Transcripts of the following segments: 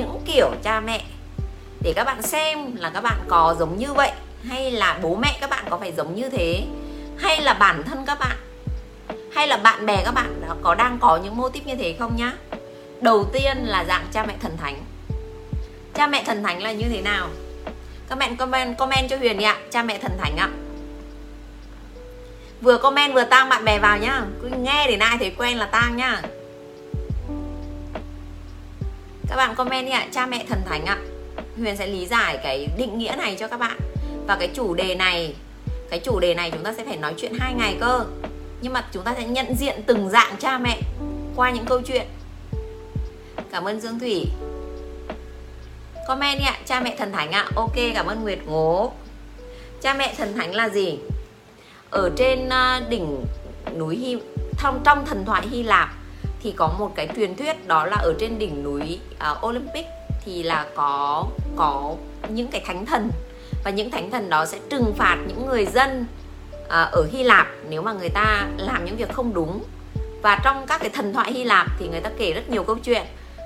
những kiểu cha mẹ. Để các bạn xem là các bạn có giống như vậy, hay là bố mẹ các bạn có phải giống như thế, hay là bản thân các bạn, hay là bạn bè các bạn có đang có những mô típ như thế không nhá? Đầu tiên là dạng cha mẹ thần thánh. Cha mẹ thần thánh là như thế nào? Các bạn comment comment cho huyền đi ạ, cha mẹ thần thánh ạ. Vừa comment vừa tang bạn bè vào nhá, cứ nghe để ai thấy quen là tang nhá các bạn comment đi ạ, cha mẹ thần thánh ạ. Huyền sẽ lý giải cái định nghĩa này cho các bạn. Và cái chủ đề này, cái chủ đề này chúng ta sẽ phải nói chuyện hai ngày cơ. Nhưng mà chúng ta sẽ nhận diện từng dạng cha mẹ qua những câu chuyện. Cảm ơn dương thủy. Comment đi ạ, cha mẹ thần thánh ạ. Ok, cảm ơn nguyệt ngố. Cha mẹ thần thánh là gì? Ở trên ờ, đỉnh núi Hy, trong trong thần thoại Hy Lạp thì có một cái truyền thuyết đó là ở trên đỉnh núi uh, Olympic thì là có có những cái thánh thần. Và những thánh thần đó sẽ trừng phạt những người dân uh, ở Hy Lạp nếu mà người ta làm những việc không đúng. Và trong các cái thần thoại Hy Lạp thì người ta kể rất nhiều câu chuyện.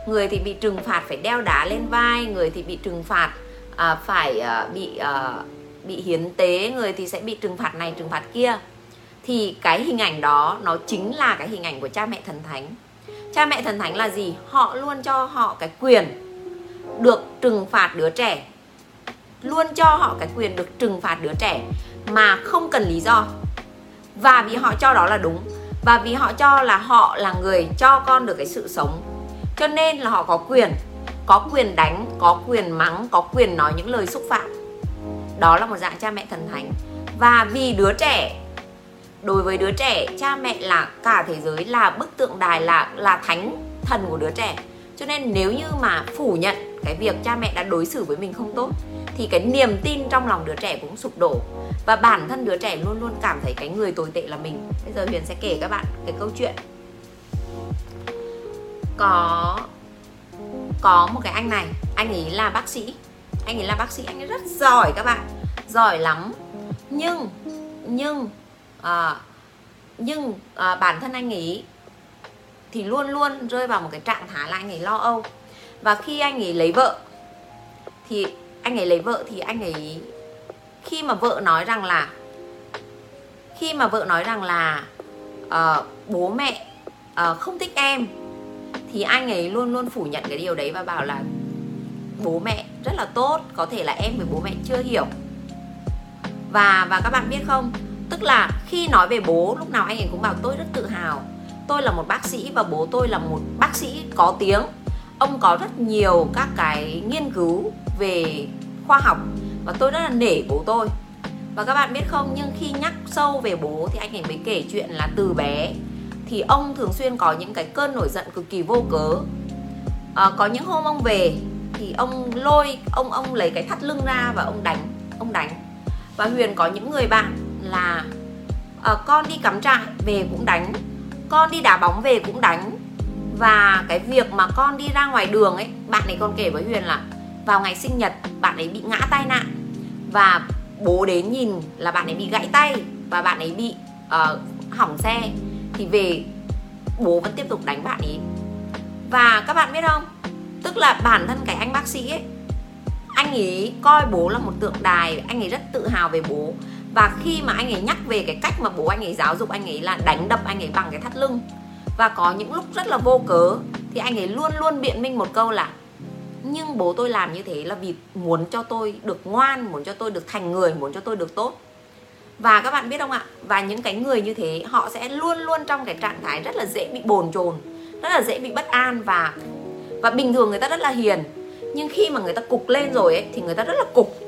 Người thì bị trừng phạt phải đeo đá lên vai người thì bị trừng phạt uh, phải uh, bị uh, bị hiến tế người thì sẽ bị trừng phạt này trừng phạt kia. Thì cái hình ảnh đó nó chính là cái hình ảnh của cha mẹ thần thánh cha mẹ thần thánh là gì? Họ luôn cho họ cái quyền được trừng phạt đứa trẻ. Luôn cho họ cái quyền được trừng phạt đứa trẻ mà không cần lý do. Và vì họ cho đó là đúng, và vì họ cho là họ là người cho con được cái sự sống. Cho nên là họ có quyền có quyền đánh, có quyền mắng, có quyền nói những lời xúc phạm. Đó là một dạng cha mẹ thần thánh. Và vì đứa trẻ đối với đứa trẻ, cha mẹ là cả thế giới là bức tượng đài, là là thánh thần của đứa trẻ. Cho nên nếu như mà phủ nhận cái việc cha mẹ đã đối xử với mình không tốt, thì cái niềm tin trong lòng đứa trẻ cũng sụp đổ. Và bản thân đứa trẻ luôn luôn cảm thấy cái người tồi tệ là mình. Bây giờ huyền sẽ kể các bạn cái câu chuyện. Có có một cái anh này, anh ấy là bác sĩ. Anh ấy là bác sĩ, anh ấy rất giỏi các bạn, giỏi lắm. Nhưng nhưng à, nhưng à, bản thân anh ấy thì luôn luôn rơi vào một cái trạng thái là anh ấy lo âu. Và khi anh ấy lấy vợ thì anh ấy lấy vợ thì anh ấy khi mà vợ nói rằng là khi mà vợ nói rằng là uh, bố mẹ uh, không thích em thì anh ấy luôn luôn phủ nhận cái điều đấy và bảo là bố mẹ rất là tốt có thể là em với bố mẹ chưa hiểu. Và và các bạn biết không? Tức là khi nói về bố lúc nào anh ấy cũng bảo tôi rất tự hào. Tôi là một bác sĩ và bố tôi là một bác sĩ có tiếng. Ông có rất nhiều các cái nghiên cứu về khoa học và tôi rất là nể bố tôi. Và các bạn biết không nhưng khi nhắc sâu về bố thì anh ấy mới kể chuyện là từ bé thì ông thường xuyên có những cái cơn nổi giận cực kỳ vô cớ. À, có những hôm ông về thì ông lôi ông ông lấy cái thắt lưng ra và ông đánh ông đánh. Và huyền có những người bạn là uh, con đi cắm trại về cũng đánh con đi đá bóng về cũng đánh. Và cái việc mà con đi ra ngoài đường ấy bạn ấy còn kể với huyền là vào ngày sinh nhật bạn ấy bị ngã tai nạn. Và bố đến nhìn là bạn ấy bị gãy tay và bạn ấy bị uh, hỏng xe. Thì về bố vẫn tiếp tục đánh bạn ấy. Và các bạn biết không? Tức là bản thân cái anh bác sĩ ấy anh ấy coi bố là một tượng đài anh ấy rất tự hào về bố và khi mà anh ấy nhắc về cái cách mà bố anh ấy giáo dục, anh ấy là đánh đập, anh ấy bằng cái thắt lưng. Và có những lúc rất là vô cớ, thì anh ấy luôn luôn biện minh một câu là, nhưng bố tôi làm như thế là vì muốn cho tôi được ngoan, muốn cho tôi được thành người, muốn cho tôi được tốt. Và các bạn biết không ạ? Và những cái người như thế, họ sẽ luôn luôn trong cái trạng thái rất là dễ bị bồn chồn, rất là dễ bị bất an và và bình thường người ta rất là hiền. Nhưng khi mà người ta cục lên rồi ấy, thì người ta rất là cục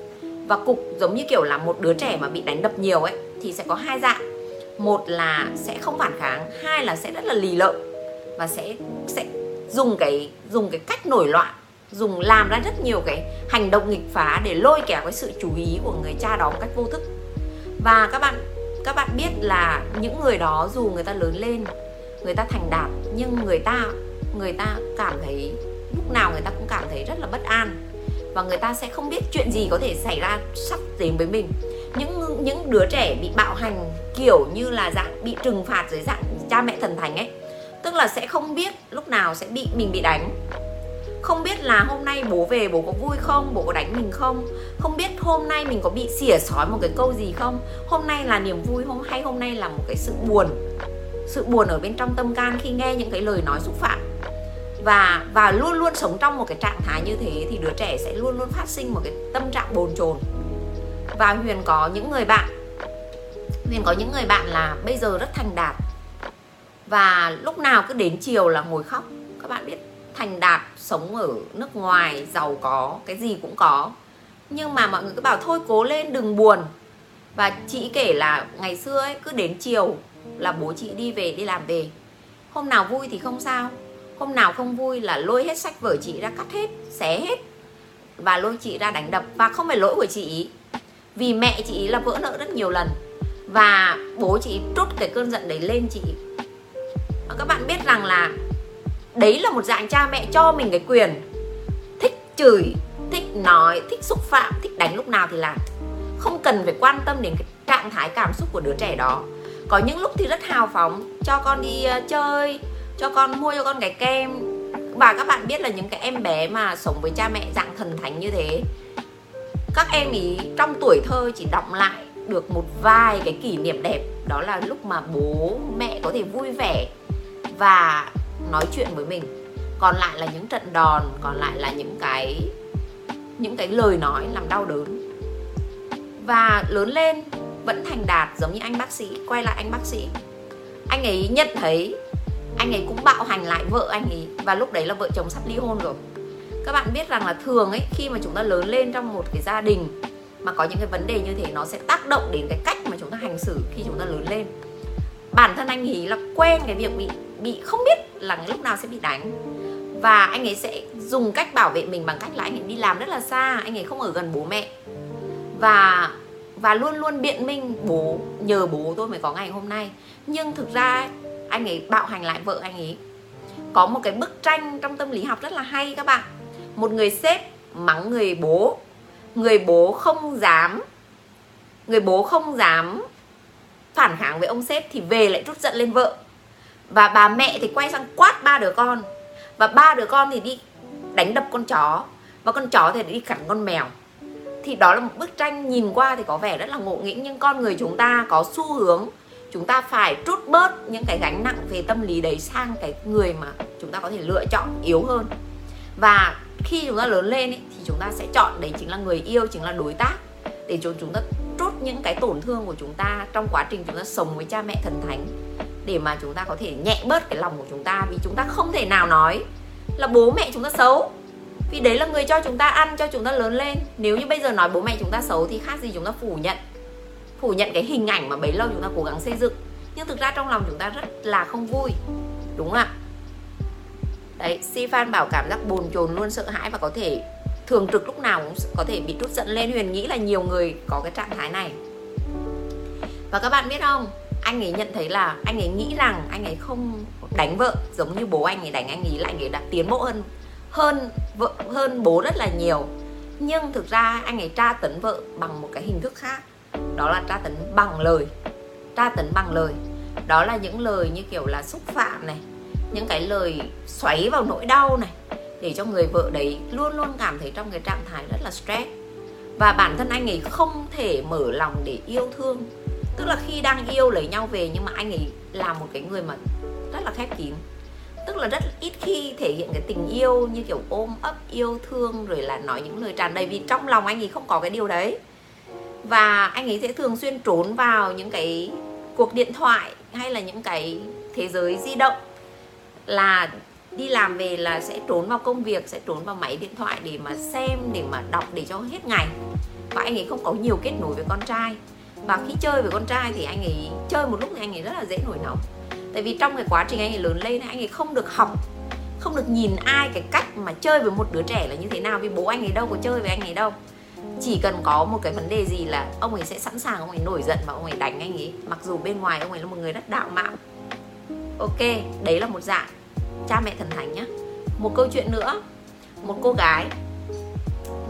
và cục giống như kiểu là một đứa trẻ mà bị đánh đập nhiều ấy, thì sẽ có hai dạng. Một là sẽ không phản kháng, hai là sẽ rất là lì lợm và sẽ sẽ dùng cái dùng cái cách nổi loạn, dùng làm ra rất nhiều cái hành động nghịch phá để lôi kéo cái sự chú ý của người cha đó một cách vô thức. Và các bạn các bạn biết là những người đó dù người ta lớn lên, người ta thành đạt, nhưng người ta người ta cảm thấy, lúc nào người ta cũng cảm thấy rất là bất an và người ta sẽ không biết chuyện gì có thể xảy ra sắp đến với mình. Những những đứa trẻ bị bạo hành kiểu như là dạng bị trừng phạt dưới dạng cha mẹ thần thánh ấy, tức là sẽ không biết lúc nào sẽ bị mình bị đánh. Không biết là hôm nay bố về bố có vui không, bố có đánh mình không. Không biết hôm nay mình có bị xỉa sói một cái câu gì không. Hôm nay là niềm vui hôm hay hôm nay là một cái sự buồn. Sự buồn ở bên trong tâm can khi nghe những cái lời nói xúc phạm và và luôn luôn sống trong một cái trạng thái như thế thì đứa trẻ sẽ luôn luôn phát sinh một cái tâm trạng bồn chồn. Và huyền có những người bạn, huyền có những người bạn là bây giờ rất thành đạt. Và lúc nào cứ đến chiều là ngồi khóc. Các bạn biết, thành đạt sống ở nước ngoài, giàu có, cái gì cũng có. Nhưng mà mọi người cứ bảo, thôi cố lên, đừng buồn. Và chị kể là ngày xưa ấy, cứ đến chiều là bố chị đi về, đi làm về. Hôm nào vui thì không sao hôm nào không vui là lôi hết sách vở chị ra cắt hết, xé hết, và lôi chị ra đánh đập. Và không phải lỗi của chị vì mẹ chị là vỡ nợ rất nhiều lần, và bố chị trút cái cơn giận đấy lên chị và các bạn biết rằng là đấy là một dạng cha mẹ cho mình cái quyền thích chửi, thích nói, thích xúc phạm, thích đánh lúc nào thì làm. Không cần phải quan tâm đến cái trạng thái cảm xúc của đứa trẻ đó. Có những lúc thì rất hào phóng, cho con đi ờ, chơi cho con mua cho con cái kem. Và các bạn biết là những cái em bé mà sống với cha mẹ dạng thần thánh như thế, các em ý trong tuổi thơ chỉ đọng lại được một vài cái kỷ niệm đẹp. Đó là lúc mà bố mẹ có thể vui vẻ và nói chuyện với mình. Còn lại là những trận đòn, còn lại là những cái những cái lời nói làm đau đớn. Và lớn lên vẫn thành đạt giống như anh bác sĩ, quay lại anh bác sĩ. Anh ấy nhận thấy anh ấy cũng bạo hành lại vợ anh ấy, và lúc đấy là vợ chồng sắp ly hôn rồi. Các bạn biết rằng là thường ấy, khi mà chúng ta lớn lên trong một cái gia đình mà có những cái vấn đề như thế, nó sẽ tác động đến cái cách mà chúng ta hành xử khi chúng ta lớn lên. Bản thân anh ấy là quen cái việc bị bị không biết là lúc nào sẽ bị đánh. Và anh ấy sẽ dùng cách bảo vệ mình bằng cách là anh ấy đi làm rất là xa, anh ấy không ở gần bố mẹ. Và và luôn luôn biện minh bố, nhờ bố tôi mới có ngày hôm nay. Nhưng thực ra anh ấy bạo hành lại vợ anh ấy. Có một cái bức tranh trong tâm lý học rất là hay các bạn. Một người sếp mắng người bố. Người bố không dám, người bố không dám phản kháng với ông sếp thì về lại trút giận lên vợ. Và bà mẹ thì quay sang quát ba đứa con. Và ba đứa con thì đi đánh đập con chó. Và con chó thì đi cắn con mèo. Thì đó là một bức tranh nhìn qua thì có vẻ rất là ngộ nghĩnh, nhưng con người chúng ta có xu hướng chúng ta phải trút bớt những cái gánh nặng về tâm lý đấy sang cái người mà chúng ta có thể lựa chọn yếu hơn và khi chúng ta lớn lên ấy, thì chúng ta sẽ chọn đấy chính là người yêu chính là đối tác để chúng chúng ta trút những cái tổn thương của chúng ta trong quá trình chúng ta sống với cha mẹ thần thánh để mà chúng ta có thể nhẹ bớt cái lòng của chúng ta vì chúng ta không thể nào nói là bố mẹ chúng ta xấu vì đấy là người cho chúng ta ăn cho chúng ta lớn lên nếu như bây giờ nói bố mẹ chúng ta xấu thì khác gì chúng ta phủ nhận phủ nhận cái hình ảnh mà bấy lâu chúng ta cố gắng xây dựng. Nhưng thực ra trong lòng chúng ta rất là không vui, đúng không ạ? Đấy, si phan bảo cảm giác bồn chồn luôn, sợ hãi và có thể thường trực lúc nào cũng có thể bị trút giận lên. Huyền nghĩ là nhiều người có cái trạng thái này. Và các bạn biết không, anh ấy nhận thấy là anh ấy nghĩ rằng anh ấy không đánh vợ giống như bố anh ấy đánh, anh ấy lại anh ấy đã tiến bộ hơn hơn vợ, hơn bố rất là nhiều. Nhưng thực ra anh ấy tra tấn vợ bằng một cái hình thức khác đó là tra tấn bằng lời. Tra tấn bằng lời. Đó là những lời như kiểu là xúc phạm này, những cái lời xoáy vào nỗi đau này, để cho người vợ đấy luôn luôn cảm thấy trong cái trạng thái rất là stress. Và bản thân anh ấy không thể mở lòng để yêu thương. Tức là khi đang yêu lấy nhau về nhưng mà anh ấy là một cái người mà rất là khép kín. Tức là rất ít khi thể hiện cái tình yêu như kiểu ôm ấp, yêu thương, rồi là nói những lời tràn đầy. Vì trong lòng anh ấy không có cái điều đấy và anh ấy sẽ thường xuyên trốn vào những cái cuộc điện thoại hay là những cái thế giới di động. Là đi làm về là sẽ trốn vào công việc, sẽ trốn vào máy điện thoại để mà xem, để mà đọc để cho hết ngày. Và anh ấy không có nhiều kết nối với con trai. Và khi chơi với con trai thì anh ấy, chơi một lúc thì anh ấy rất là dễ nổi nóng. Tại vì trong cái quá trình anh ấy lớn lên anh ấy không được học, không được nhìn ai cái cách mà chơi với một đứa trẻ là như thế nào, vì bố anh ấy đâu có chơi với anh ấy đâu chỉ cần có một cái vấn đề gì là ông ấy sẽ sẵn sàng, ông ấy nổi giận và ông ấy đánh anh ấy. Mặc dù bên ngoài ông ấy là một người rất đạo mạo. Ok, đấy là một dạng. Cha mẹ thần thánh nhá. Một câu chuyện nữa. Một cô gái.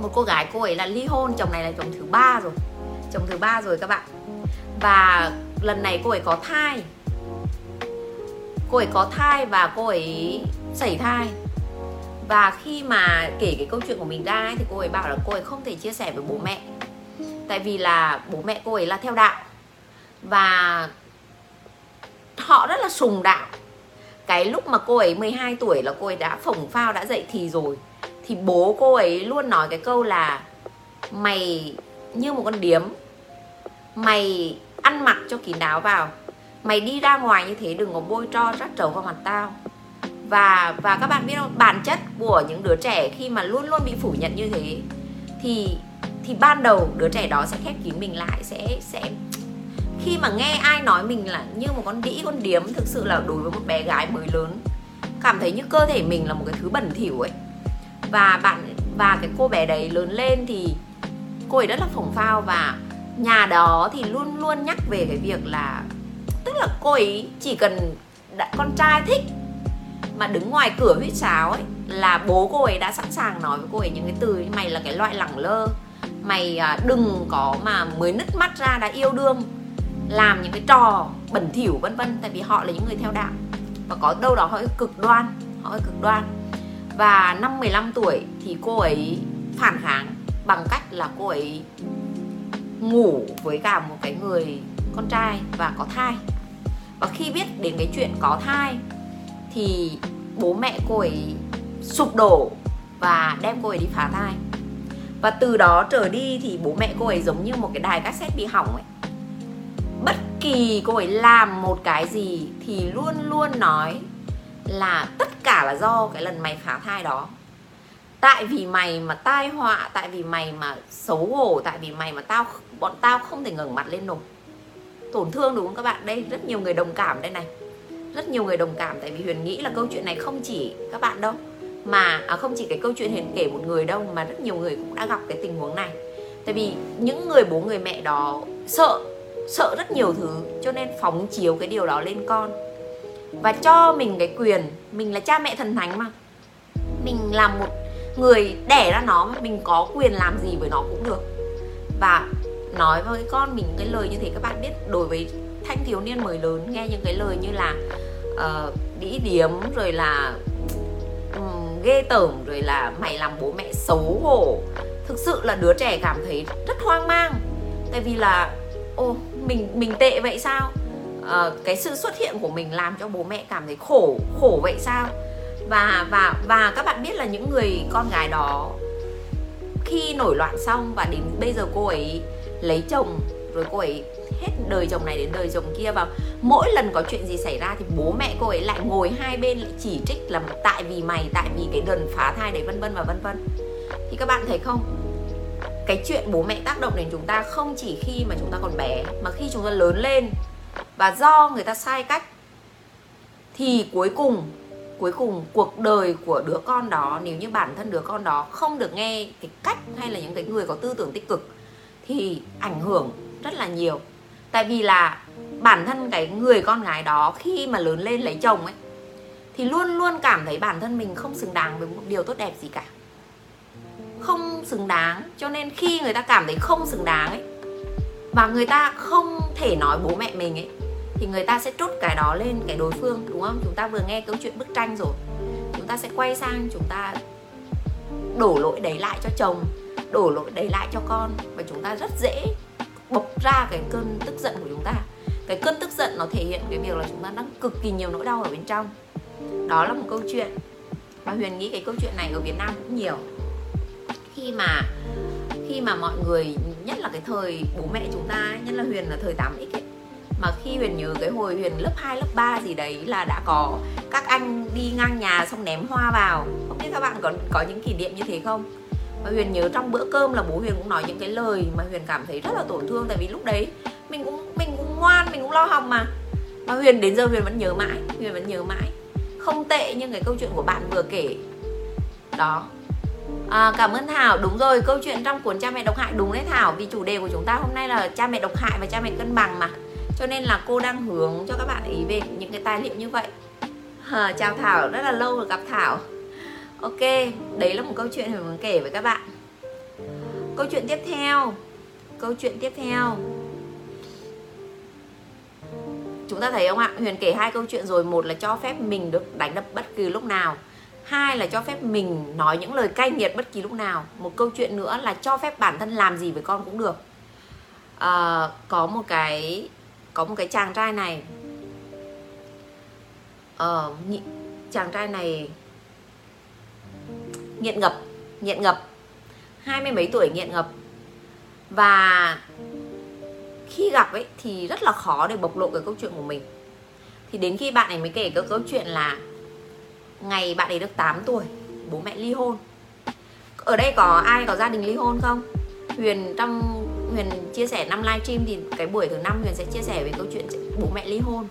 Một cô gái, cô ấy là ly hôn, chồng này là chồng thứ ba rồi. Chồng thứ ba rồi các bạn. Và lần này cô ấy có thai. Cô ấy có thai và cô ấy sảy thai và khi mà kể cái câu chuyện của mình ra ấy, thì cô ấy bảo là cô ấy không thể chia sẻ với bố mẹ. Tại vì là bố mẹ cô ấy là theo đạo. Và họ rất là sùng đạo. Cái lúc mà cô ấy 12 tuổi là cô ấy đã phồng phao đã dậy thì rồi. Thì bố cô ấy luôn nói cái câu là mày như một con điếm. Mày ăn mặc cho kín đáo vào. Mày đi ra ngoài như thế đừng có bôi tro rắc trấu vào mặt tao và và các bạn biết không, bản chất của những đứa trẻ khi mà luôn luôn bị phủ nhận như thế, thì thì ban đầu đứa trẻ đó sẽ khép kín mình lại, sẽ sẽ khi mà nghe ai nói mình là như một con đĩ, con điếm, thực sự là đối với một bé gái mới lớn, cảm thấy như cơ thể mình là một cái thứ bẩn thỉu ấy. Và bạn, và cái cô bé đấy lớn lên thì cô ấy rất là phồng phao và nhà đó thì luôn luôn nhắc về cái việc là, tức là cô ấy chỉ cần con trai thích mà đứng ngoài cửa huýt sáo ấy, là bố cô ấy đã sẵn sàng nói với cô ấy những cái từ như mày là cái loại lẳng lơ, mày à, đừng có mà mới nứt mắt ra đã yêu đương, làm những cái trò bẩn thỉu vân vân, tại vì họ là những người theo đạo và có đâu đó họ cực đoan, họ cực đoan. Và năm 15 tuổi thì cô ấy phản kháng bằng cách là cô ấy ngủ với cả một cái người con trai và có thai. Và khi biết đến cái chuyện có thai thì bố mẹ cô ấy sụp đổ và đem cô ấy đi phá thai. Và từ đó trở đi thì bố mẹ cô ấy giống như một cái đài cassette bị hỏng ấy. Bất kỳ cô ấy làm một cái gì thì luôn luôn nói là tất cả là do cái lần mày phá thai đó. Tại vì mày mà tai họa, tại vì mày mà xấu hổ, tại vì mày mà tao bọn tao không thể ngẩng mặt lên nổi. Tổn thương đúng không các bạn? Đây, rất nhiều người đồng cảm đây này rất nhiều người đồng cảm tại vì huyền nghĩ là câu chuyện này không chỉ các bạn đâu mà à, không chỉ cái câu chuyện huyền kể một người đâu mà rất nhiều người cũng đã gặp cái tình huống này. Tại vì những người bố người mẹ đó sợ sợ rất nhiều thứ cho nên phóng chiếu cái điều đó lên con. Và cho mình cái quyền mình là cha mẹ thần thánh mà. Mình là một người đẻ ra nó mà mình có quyền làm gì với nó cũng được. Và nói với con mình cái lời như thế các bạn biết đối với thanh thiếu niên mới lớn nghe những cái lời như là ờ, uh, đĩ điếm rồi là um, ghê tởm rồi là mày làm bố mẹ xấu hổ. Thực sự là đứa trẻ cảm thấy rất hoang mang. Tại vì là ô mình mình tệ vậy sao? Uh, cái sự xuất hiện của mình làm cho bố mẹ cảm thấy khổ khổ vậy sao? Và và và các bạn biết là những người con gái đó khi nổi loạn xong và đến bây giờ cô ấy lấy chồng rồi cô ấy hết đời chồng này đến đời chồng kia và mỗi lần có chuyện gì xảy ra thì bố mẹ cô ấy lại ngồi hai bên lại chỉ trích là tại vì mày, tại vì cái lần phá thai đấy vân vân và vân vân. Thì các bạn thấy không? Cái chuyện bố mẹ tác động đến chúng ta không chỉ khi mà chúng ta còn bé, mà khi chúng ta lớn lên. Và do người ta sai cách, thì cuối cùng cuối cùng cuộc đời của đứa con đó, nếu như bản thân đứa con đó không được nghe cái cách hay là những cái người có tư tưởng tích cực, thì ảnh hưởng rất là nhiều tại vì là bản thân cái người con gái đó khi mà lớn lên lấy chồng ấy, thì luôn luôn cảm thấy bản thân mình không xứng đáng với một điều tốt đẹp gì cả. Không xứng đáng, cho nên khi người ta cảm thấy không xứng đáng ấy, và người ta không thể nói bố mẹ mình ấy, thì người ta sẽ trút cái đó lên cái đối phương, đúng không? Chúng ta vừa nghe câu chuyện bức tranh rồi. Chúng ta sẽ quay sang chúng ta đổ lỗi đấy lại cho chồng, đổ lỗi đấy lại cho con, và chúng ta rất dễ bộc ra cái cơn tức giận của chúng ta. Cái cơn tức giận nó thể hiện cái việc là chúng ta đang cực kỳ nhiều nỗi đau ở bên trong. Đó là một câu chuyện. Và huyền nghĩ cái câu chuyện này ở việt nam cũng nhiều. Khi mà khi mà mọi người nhất là cái thời bố mẹ chúng ta nhất là huyền là thời 8x ấy mà khi huyền nhớ cái hồi huyền lớp 2, lớp 3 gì đấy là đã có các anh đi ngang nhà xong ném hoa vào. Không biết các bạn có có những kỷ niệm như thế không? Và huyền nhớ trong bữa cơm là bố huyền cũng nói những cái lời mà huyền cảm thấy rất là tổn thương. Tại vì lúc đấy mình cũng mình cũng ngoan mình cũng lo học mà. Mà huyền đến giờ huyền vẫn nhớ mãi huyền vẫn nhớ mãi. Không tệ như cái câu chuyện của bạn vừa kể. Đó. À, cảm ơn thảo. Đúng rồi câu chuyện trong cuốn cha mẹ độc hại. Đúng đấy thảo vì chủ đề của chúng ta hôm nay là cha mẹ độc hại và cha mẹ cân bằng mà. Cho nên là cô đang hướng cho các bạn ý về những cái tài liệu như vậy. À, chào thảo rất là lâu rồi gặp thảo ok đấy là một câu chuyện mình muốn kể với các bạn. Câu chuyện tiếp theo câu chuyện tiếp theo. Chúng ta thấy không ạ? Huyền kể hai câu chuyện rồi một là cho phép mình được đánh đập bất kỳ lúc nào hai là cho phép mình nói những lời cay nghiệt bất kỳ lúc nào. Một câu chuyện nữa là cho phép bản thân làm gì với con cũng được. À, có một cái có một cái chàng trai này. À, chàng trai này nghiện ngập nghiện ngập. Hai mươi mấy tuổi nghiện ngập. Và khi gặp ấy thì rất là khó để bộc lộ cái câu chuyện của mình. Thì đến khi bạn ấy mới kể cái câu chuyện là ngày bạn ấy được 8 tuổi bố mẹ ly hôn. Ở đây có ai có gia đình ly hôn không? Huyền trong huyền chia sẻ năm livestream thì cái buổi thứ năm huyền sẽ chia sẻ về câu chuyện bố mẹ ly hôn.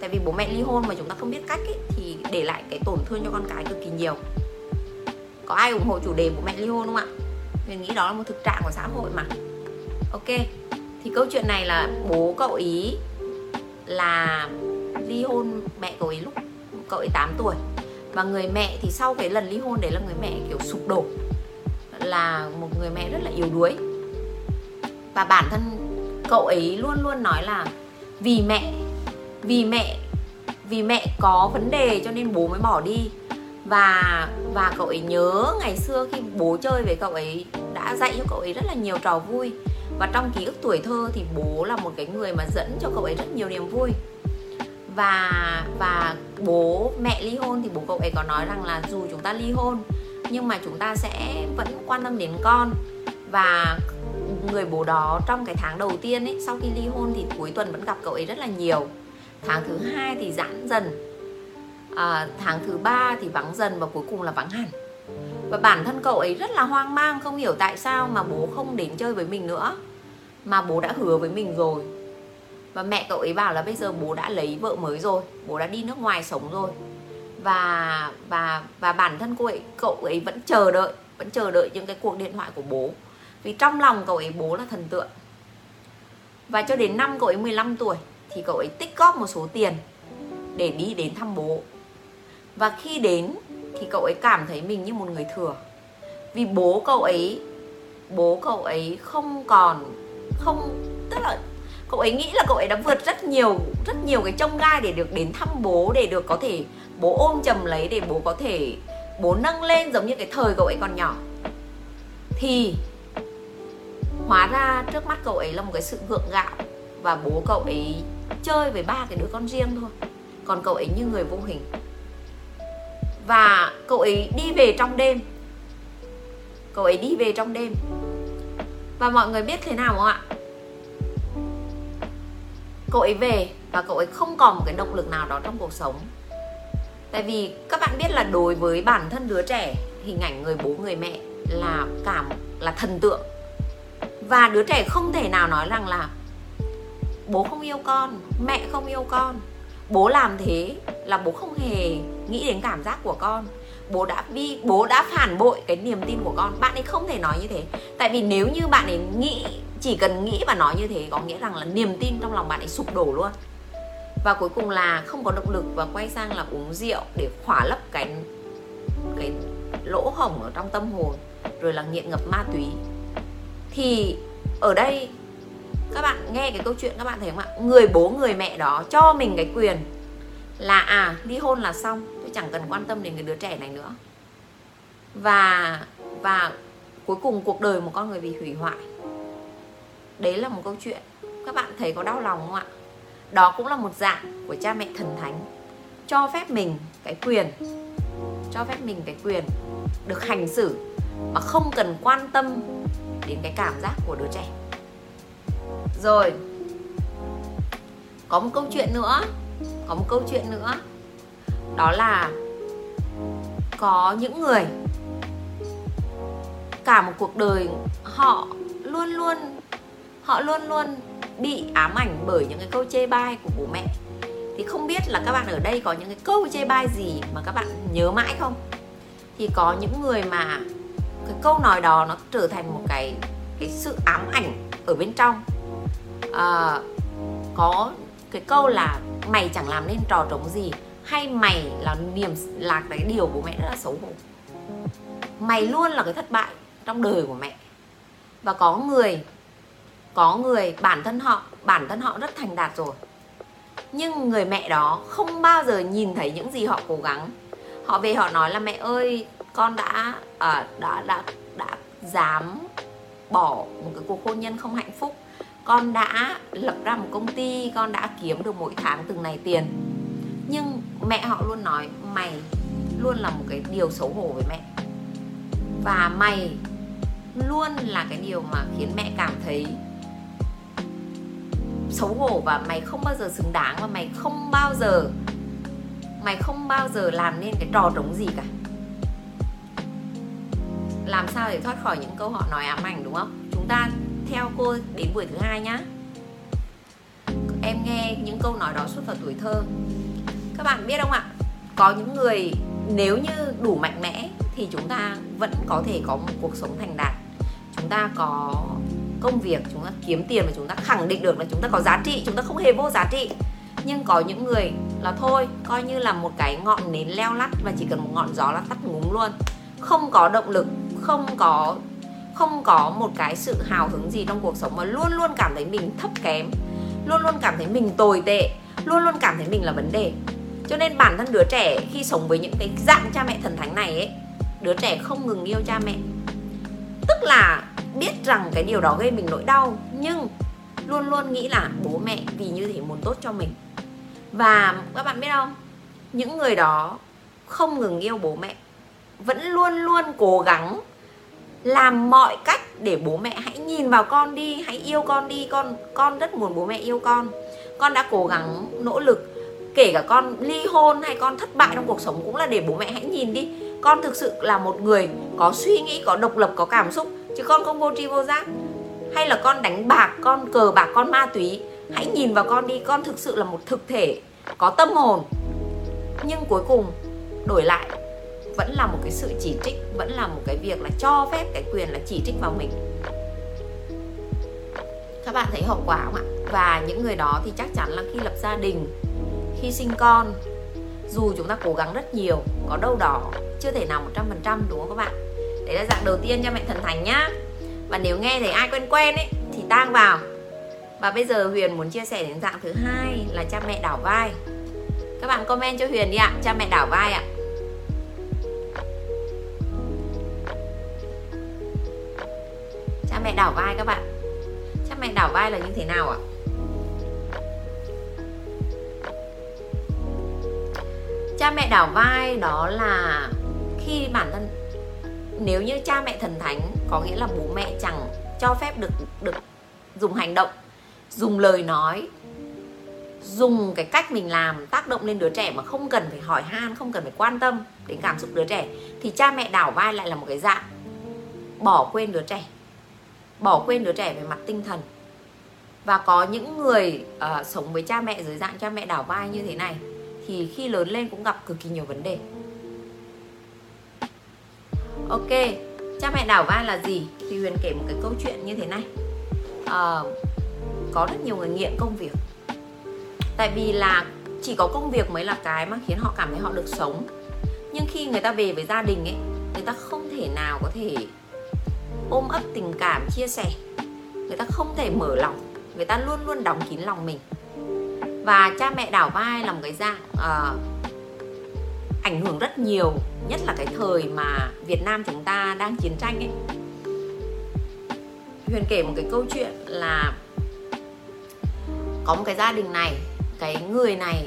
Tại vì bố mẹ ly hôn mà chúng ta không biết cách ấy, thì để lại cái tổn thương cho con cái cực kỳ nhiều có ai ủng hộ chủ đề bố mẹ ly hôn không ạ? Mình nghĩ đó là một thực trạng của xã hội mà. Ok, thì câu chuyện này là bố cậu ý là ly hôn mẹ cậu ấy lúc cậu ấy 8 tuổi. Và người mẹ thì sau cái lần ly hôn đấy là người mẹ kiểu sụp đổ. Là một người mẹ rất là yếu đuối. Và bản thân cậu ấy luôn luôn nói là vì mẹ vì mẹ vì mẹ có vấn đề cho nên bố mới bỏ đi và và cậu ấy nhớ ngày xưa khi bố chơi với cậu ấy, đã dạy cho cậu ấy rất là nhiều trò vui. Và trong ký ức tuổi thơ thì bố là một cái người mà dẫn cho cậu ấy rất nhiều niềm vui. Và và bố, mẹ ly hôn thì bố cậu ấy có nói rằng là dù chúng ta ly hôn, nhưng mà chúng ta sẽ vẫn quan tâm đến con. Và người bố đó trong cái tháng đầu tiên ấy, sau khi ly hôn thì cuối tuần vẫn gặp cậu ấy rất là nhiều. Tháng thứ hai thì giãn dần à, tháng thứ ba thì vắng dần và cuối cùng là vắng hẳn. Và bản thân cậu ấy rất là hoang mang không hiểu tại sao mà bố không đến chơi với mình nữa. Mà bố đã hứa với mình rồi. Và mẹ cậu ấy bảo là bây giờ bố đã lấy vợ mới rồi bố đã đi nước ngoài sống rồi. Và và và bản thân cô ấy cậu ấy vẫn chờ đợi vẫn chờ đợi những cái cuộc điện thoại của bố. Vì trong lòng cậu ấy bố là thần tượng. Và cho đến năm cậu ấy 15 tuổi thì cậu ấy tích góp một số tiền để đi đến thăm bố và khi đến thì cậu ấy cảm thấy mình như một người thừa. Vì bố cậu ấy, bố cậu ấy không còn, không, tức là cậu ấy nghĩ là cậu ấy đã vượt rất nhiều rất nhiều cái trông gai để được đến thăm bố, để được có thể bố ôm chầm lấy, để bố có thể, bố nâng lên giống như cái thời cậu ấy còn nhỏ. Thì hóa ra trước mắt cậu ấy là một cái sự gượng gạo và bố cậu ấy chơi với ba cái đứa con riêng thôi. Còn cậu ấy như người vô hình và cậu ấy đi về trong đêm. Cậu ấy đi về trong đêm. Và mọi người biết thế nào không ạ? Cậu ấy về và cậu ấy không còn một cái động lực nào đó trong cuộc sống. Tại vì các bạn biết là đối với bản thân đứa trẻ, hình ảnh người bố, người mẹ là cảm, là thần tượng. Và đứa trẻ không thể nào nói rằng là bố không yêu con, mẹ không yêu con. Bố làm thế là bố không hề nghĩ đến cảm giác của con. Bố đã vi bố đã phản bội cái niềm tin của con. Bạn ấy không thể nói như thế. Tại vì nếu như bạn ấy nghĩ, chỉ cần nghĩ và nói như thế, có nghĩa rằng là niềm tin trong lòng bạn ấy sụp đổ luôn. Và cuối cùng là không có động lực và quay sang là uống rượu để khỏa lấp cái cái lỗ hổng ở trong tâm hồn, rồi là nghiện ngập ma túy. Thì ở đây, các bạn nghe cái câu chuyện các bạn thấy không ạ? Người bố, người mẹ đó cho mình cái quyền là à ly hôn là xong chẳng cần quan tâm đến cái đứa trẻ này nữa. Và và cuối cùng cuộc đời một con người bị hủy hoại. Đấy là một câu chuyện. Các bạn thấy có đau lòng không ạ? Đó cũng là một dạng của cha mẹ thần thánh. Cho phép mình cái quyền, cho phép mình cái quyền được hành xử mà không cần quan tâm đến cái cảm giác của đứa trẻ. Rồi, có một câu chuyện nữa, có một câu chuyện nữa đó là có những người cả một cuộc đời họ luôn luôn họ luôn luôn bị ám ảnh bởi những cái câu chê bai của bố mẹ. Thì không biết là các bạn ở đây có những cái câu chê bai gì mà các bạn nhớ mãi không? Thì có những người mà cái câu nói đó nó trở thành một cái cái sự ám ảnh ở bên trong. À, có cái câu là mày chẳng làm nên trò trống gì hay mày là niềm là cái điều của mẹ rất là xấu hổ. Mày luôn là cái thất bại trong đời của mẹ. Và có người có người bản thân họ bản thân họ rất thành đạt rồi. Nhưng người mẹ đó không bao giờ nhìn thấy những gì họ cố gắng. Họ về họ nói là mẹ ơi con đã à, đã đã đã dám bỏ một cái cuộc hôn nhân không hạnh phúc. Con đã lập ra một công ty con đã kiếm được mỗi tháng từng này tiền. Nhưng mẹ họ luôn nói, mày luôn là một cái điều xấu hổ với mẹ. Và mày luôn là cái điều mà khiến mẹ cảm thấy xấu hổ và mày không bao giờ xứng đáng và mày không bao giờ, mày không bao giờ làm nên cái trò trống gì cả. Làm sao để thoát khỏi những câu họ nói ám ảnh, đúng không? Chúng ta theo cô đến buổi thứ hai nhá. Em nghe những câu nói đó suốt vào tuổi thơ các bạn biết không ạ? Có những người, nếu như đủ mạnh mẽ thì chúng ta vẫn có thể có một cuộc sống thành đạt. Chúng ta có công việc, chúng ta kiếm tiền và chúng ta khẳng định được là chúng ta có giá trị, chúng ta không hề vô giá trị. Nhưng có những người là thôi, coi như là một cái ngọn nến leo lắt và chỉ cần một ngọn gió là tắt ngúng luôn. Không có động lực, không có không có một cái sự hào hứng gì trong cuộc sống mà luôn luôn cảm thấy mình thấp kém, luôn luôn cảm thấy mình tồi tệ, luôn luôn cảm thấy mình là vấn đề cho nên bản thân đứa trẻ khi sống với những cái dạng cha mẹ thần thánh này ấy, đứa trẻ không ngừng yêu cha mẹ. Tức là biết rằng cái điều đó gây mình nỗi đau, nhưng luôn luôn nghĩ là bố mẹ vì như thế muốn tốt cho mình. Và các bạn biết không? Những người đó không ngừng yêu bố mẹ, vẫn luôn luôn cố gắng làm mọi cách để bố mẹ hãy nhìn vào con đi, hãy yêu con đi, con con rất muốn bố mẹ yêu con. Con đã cố gắng, nỗ lực kể cả con ly hôn hay con thất bại trong cuộc sống cũng là để bố mẹ hãy nhìn đi. Con thực sự là một người có suy nghĩ, có độc lập, có cảm xúc, chứ con không vô tri vô giác. Hay là con đánh bạc, con cờ bạc, con ma túy, hãy nhìn vào con đi. Con thực sự là một thực thể có tâm hồn, nhưng cuối cùng đổi lại vẫn là một cái sự chỉ trích, vẫn là một cái việc là cho phép cái quyền là chỉ trích vào mình. Các bạn thấy hậu quả không ạ? Và những người đó thì chắc chắn là khi lập gia đình khi sinh con. Dù chúng ta cố gắng rất nhiều, có đâu đó chưa thể nào 100% đúng không các bạn? Đấy là dạng đầu tiên cho mẹ thần thánh nhá. Và nếu nghe thấy ai quen quen ấy, thì tang vào. Và bây giờ Huyền muốn chia sẻ đến dạng thứ hai là cha mẹ đảo vai. Các bạn comment cho Huyền đi ạ, cha mẹ đảo vai ạ. Cha mẹ đảo vai các bạn. Cha mẹ đảo vai là như thế nào ạ? Cha mẹ đảo vai đó là khi bản thân nếu như cha mẹ thần thánh có nghĩa là bố mẹ chẳng cho phép được được dùng hành động dùng lời nói dùng cái cách mình làm tác động lên đứa trẻ mà không cần phải hỏi han không cần phải quan tâm đến cảm xúc đứa trẻ thì cha mẹ đảo vai lại là một cái dạng bỏ quên đứa trẻ bỏ quên đứa trẻ về mặt tinh thần. Và có những người uh, sống với cha mẹ dưới dạng cha mẹ đảo vai như thế này thì khi lớn lên cũng gặp cực kỳ nhiều vấn đề. Ok cha mẹ đảo vai là gì? Thì huyền kể một cái câu chuyện như thế này. À, có rất nhiều người nghiện công việc. Tại vì là chỉ có công việc mới là cái mà khiến họ cảm thấy họ được sống. Nhưng khi người ta về với gia đình ấy người ta không thể nào có thể ôm ấp tình cảm chia sẻ. Người ta không thể mở lòng. Người ta luôn luôn đóng kín lòng mình và cha mẹ đảo vai là một cái dạng uh, ảnh hưởng rất nhiều nhất là cái thời mà Việt Nam chúng ta đang chiến tranh ấy. Huyền kể một cái câu chuyện là có một cái gia đình này cái người này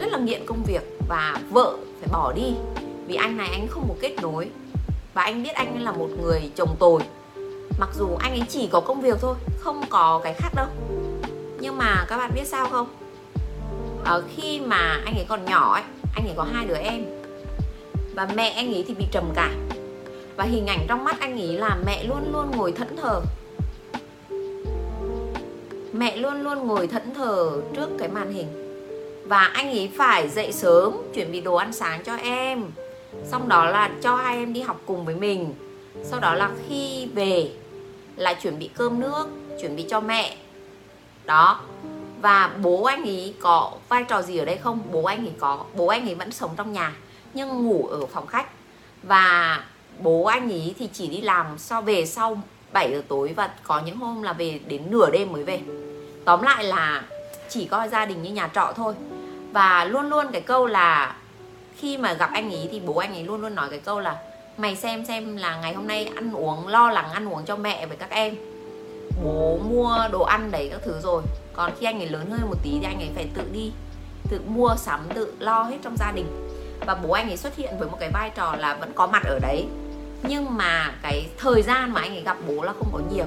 rất là nghiện công việc và vợ phải bỏ đi vì anh này anh không có kết nối. Và anh biết anh là một người chồng tồi. Mặc dù anh ấy chỉ có công việc thôi không có cái khác đâu. Nhưng mà các bạn biết sao không? Ờ, khi mà anh ấy còn nhỏ ấy anh ấy có hai đứa em. Và mẹ anh ấy thì bị trầm cảm. Và hình ảnh trong mắt anh ấy là mẹ luôn luôn ngồi thẫn thờ. Mẹ luôn luôn ngồi thẫn thờ trước cái màn hình. Và anh ấy phải dậy sớm chuẩn bị đồ ăn sáng cho em. Xong đó là cho hai em đi học cùng với mình. Sau đó là khi về là chuẩn bị cơm nước chuẩn bị cho mẹ. Đó và bố anh ấy có vai trò gì ở đây không? Bố anh ấy có, bố anh ấy vẫn sống trong nhà, nhưng ngủ ở phòng khách. Và bố anh ấy thì chỉ đi làm sau về sau 7 giờ tối và có những hôm là về đến nửa đêm mới về. Tóm lại là chỉ coi gia đình như nhà trọ thôi. Và luôn luôn cái câu là khi mà gặp anh ấy thì bố anh ấy luôn luôn nói cái câu là, mày xem xem là ngày hôm nay ăn uống, lo lắng ăn uống cho mẹ với các em. Bố mua đồ ăn đấy các thứ rồi còn khi anh ấy lớn hơn một tí thì anh ấy phải tự đi, tự mua sắm, tự lo hết trong gia đình. Và bố anh ấy xuất hiện với một cái vai trò là vẫn có mặt ở đấy. Nhưng mà cái thời gian mà anh ấy gặp bố là không có nhiều.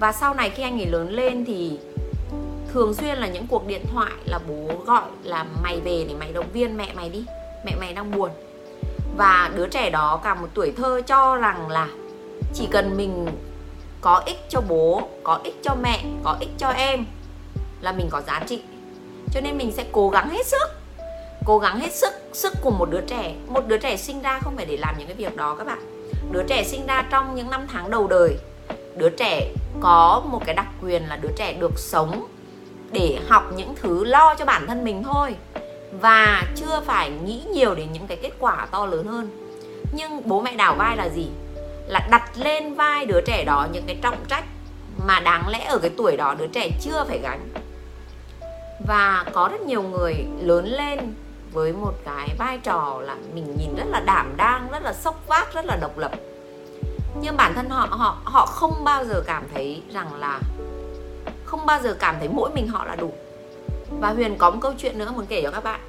Và sau này khi anh ấy lớn lên thì thường xuyên là những cuộc điện thoại là bố gọi là mày về để mày động viên mẹ mày đi, mẹ mày đang buồn. Và đứa trẻ đó cả một tuổi thơ cho rằng là chỉ cần mình có ích cho bố, có ích cho mẹ, có ích cho em là mình có giá trị. Cho nên mình sẽ cố gắng hết sức. Cố gắng hết sức sức của một đứa trẻ. Một đứa trẻ sinh ra không phải để làm những cái việc đó các bạn. Đứa trẻ sinh ra trong những năm tháng đầu đời, đứa trẻ có một cái đặc quyền là đứa trẻ được sống để học những thứ lo cho bản thân mình thôi. Và chưa phải nghĩ nhiều đến những cái kết quả to lớn hơn. Nhưng bố mẹ đảo vai là gì? Là đặt lên vai đứa trẻ đó những cái trọng trách mà đáng lẽ ở cái tuổi đó đứa trẻ chưa phải gánh và có rất nhiều người lớn lên với một cái vai trò là mình nhìn rất là đảm đang, rất là sốc vác, rất là độc lập. Nhưng bản thân họ họ họ không bao giờ cảm thấy rằng là, không bao giờ cảm thấy mỗi mình họ là đủ. Và huyền có một câu chuyện nữa muốn kể cho các bạn.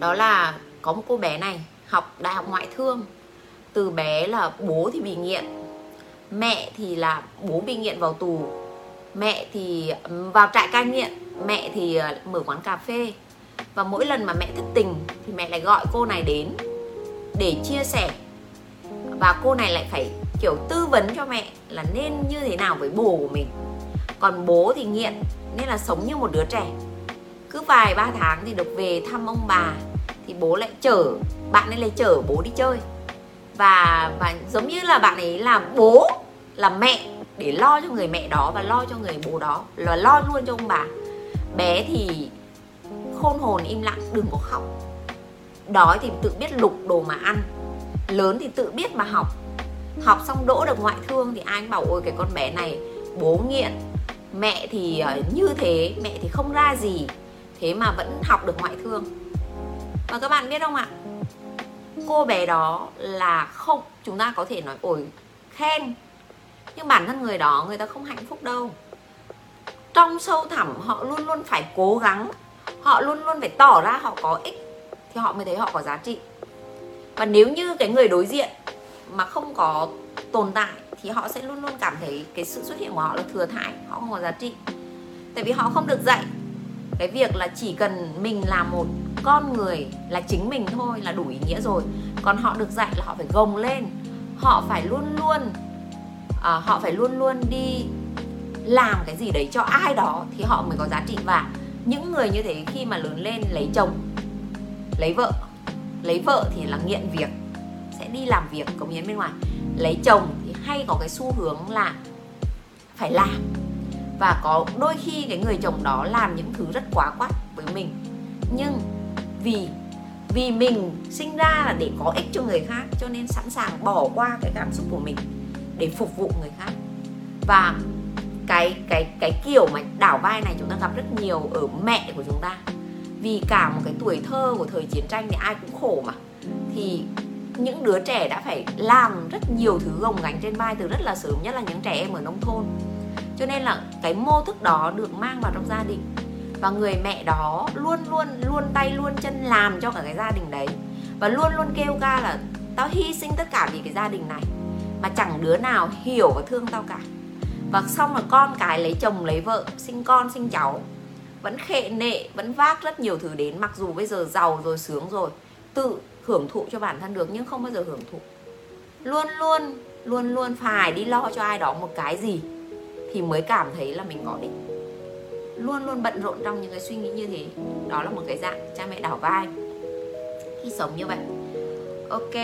Đó là có một cô bé này học đại học ngoại thương. Từ bé là bố thì bị nghiện, mẹ thì là bố bị nghiện vào tù mẹ thì, vào trại cai nghiện, mẹ thì ờ, mở quán cà phê. Và mỗi lần mà mẹ thất tình thì mẹ lại gọi cô này đến để chia sẻ. Và cô này lại phải, kiểu, tư vấn cho mẹ là nên như thế nào với bố của mình. Còn bố thì nghiện, nên là sống như một đứa trẻ. Cứ vài ba tháng thì được về thăm ông bà, thì bố lại chở, bạn ấy lại chở bố đi chơi. Và và giống như là bạn ấy là bố, là mẹ để lo cho người mẹ đó và lo cho người bố đó, là lo luôn cho ông bà. Bé thì khôn hồn im lặng, đừng có khóc. Đói thì tự biết lục đồ mà ăn, lớn thì tự biết mà học. Học xong đỗ được ngoại thương thì anh bảo, ôi, cái con bé này bố nghiện. Mẹ thì ờ, như thế, mẹ thì không ra gì, thế mà vẫn học được ngoại thương. Và các bạn biết không ạ? Cô bé đó là không, chúng ta có thể nói ổi khen nhưng bản thân người đó, người ta không hạnh phúc đâu. Trong sâu thẳm, họ luôn luôn phải cố gắng. Họ luôn luôn phải tỏ ra họ có ích, thì họ mới thấy họ có giá trị. Và nếu như cái người đối diện mà không có tồn tại, thì họ sẽ luôn luôn cảm thấy cái sự xuất hiện của họ là thừa thãi, họ không có giá trị. Tại vì họ không được dạy. Cái việc là chỉ cần mình là một con người là chính mình thôi là đủ ý nghĩa rồi. Còn họ được dạy là họ phải gồng lên. Họ phải luôn luôn à, họ phải luôn luôn đi làm cái gì đấy cho ai đó thì họ mới có giá trị. Và những người như thế khi mà lớn lên lấy chồng lấy vợ lấy vợ thì là nghiện việc sẽ đi làm việc cống hiến bên ngoài. Lấy chồng thì hay có cái xu hướng là phải làm. Và có đôi khi cái người chồng đó làm những thứ rất quá quát với mình. Nhưng vì vì mình sinh ra là để có ích cho người khác cho nên sẵn sàng bỏ qua cái cảm xúc của mình để phục vụ người khác. Và cái cái cái kiểu mà đảo vai này chúng ta gặp rất nhiều ở mẹ của chúng ta. Vì cả một cái tuổi thơ của thời chiến tranh thì ai cũng khổ mà. Thì những đứa trẻ đã phải làm rất nhiều thứ gồng gánh trên vai từ rất là sớm, nhất là những trẻ em ở nông thôn. Cho nên là cái mô thức đó được mang vào trong gia đình. Và người mẹ đó luôn luôn luôn tay, luôn chân làm cho cả cái gia đình đấy. Và luôn luôn kêu ca là tao hy sinh tất cả vì cái gia đình này mà chẳng đứa nào hiểu và thương tao cả. Và xong là con cái lấy chồng, lấy vợ, sinh con, sinh cháu. Vẫn khệ nệ, vẫn vác rất nhiều thứ đến. Mặc dù bây giờ giàu rồi, sướng rồi, tự hưởng thụ cho bản thân được, nhưng không bao giờ hưởng thụ. Luôn luôn luôn luôn phải đi lo cho ai đó một cái gì thì mới cảm thấy là mình có đích. Luôn luôn bận rộn trong những cái suy nghĩ như thế. Đó là một cái dạng cha mẹ đảo vai. Khi sống như vậy. Ok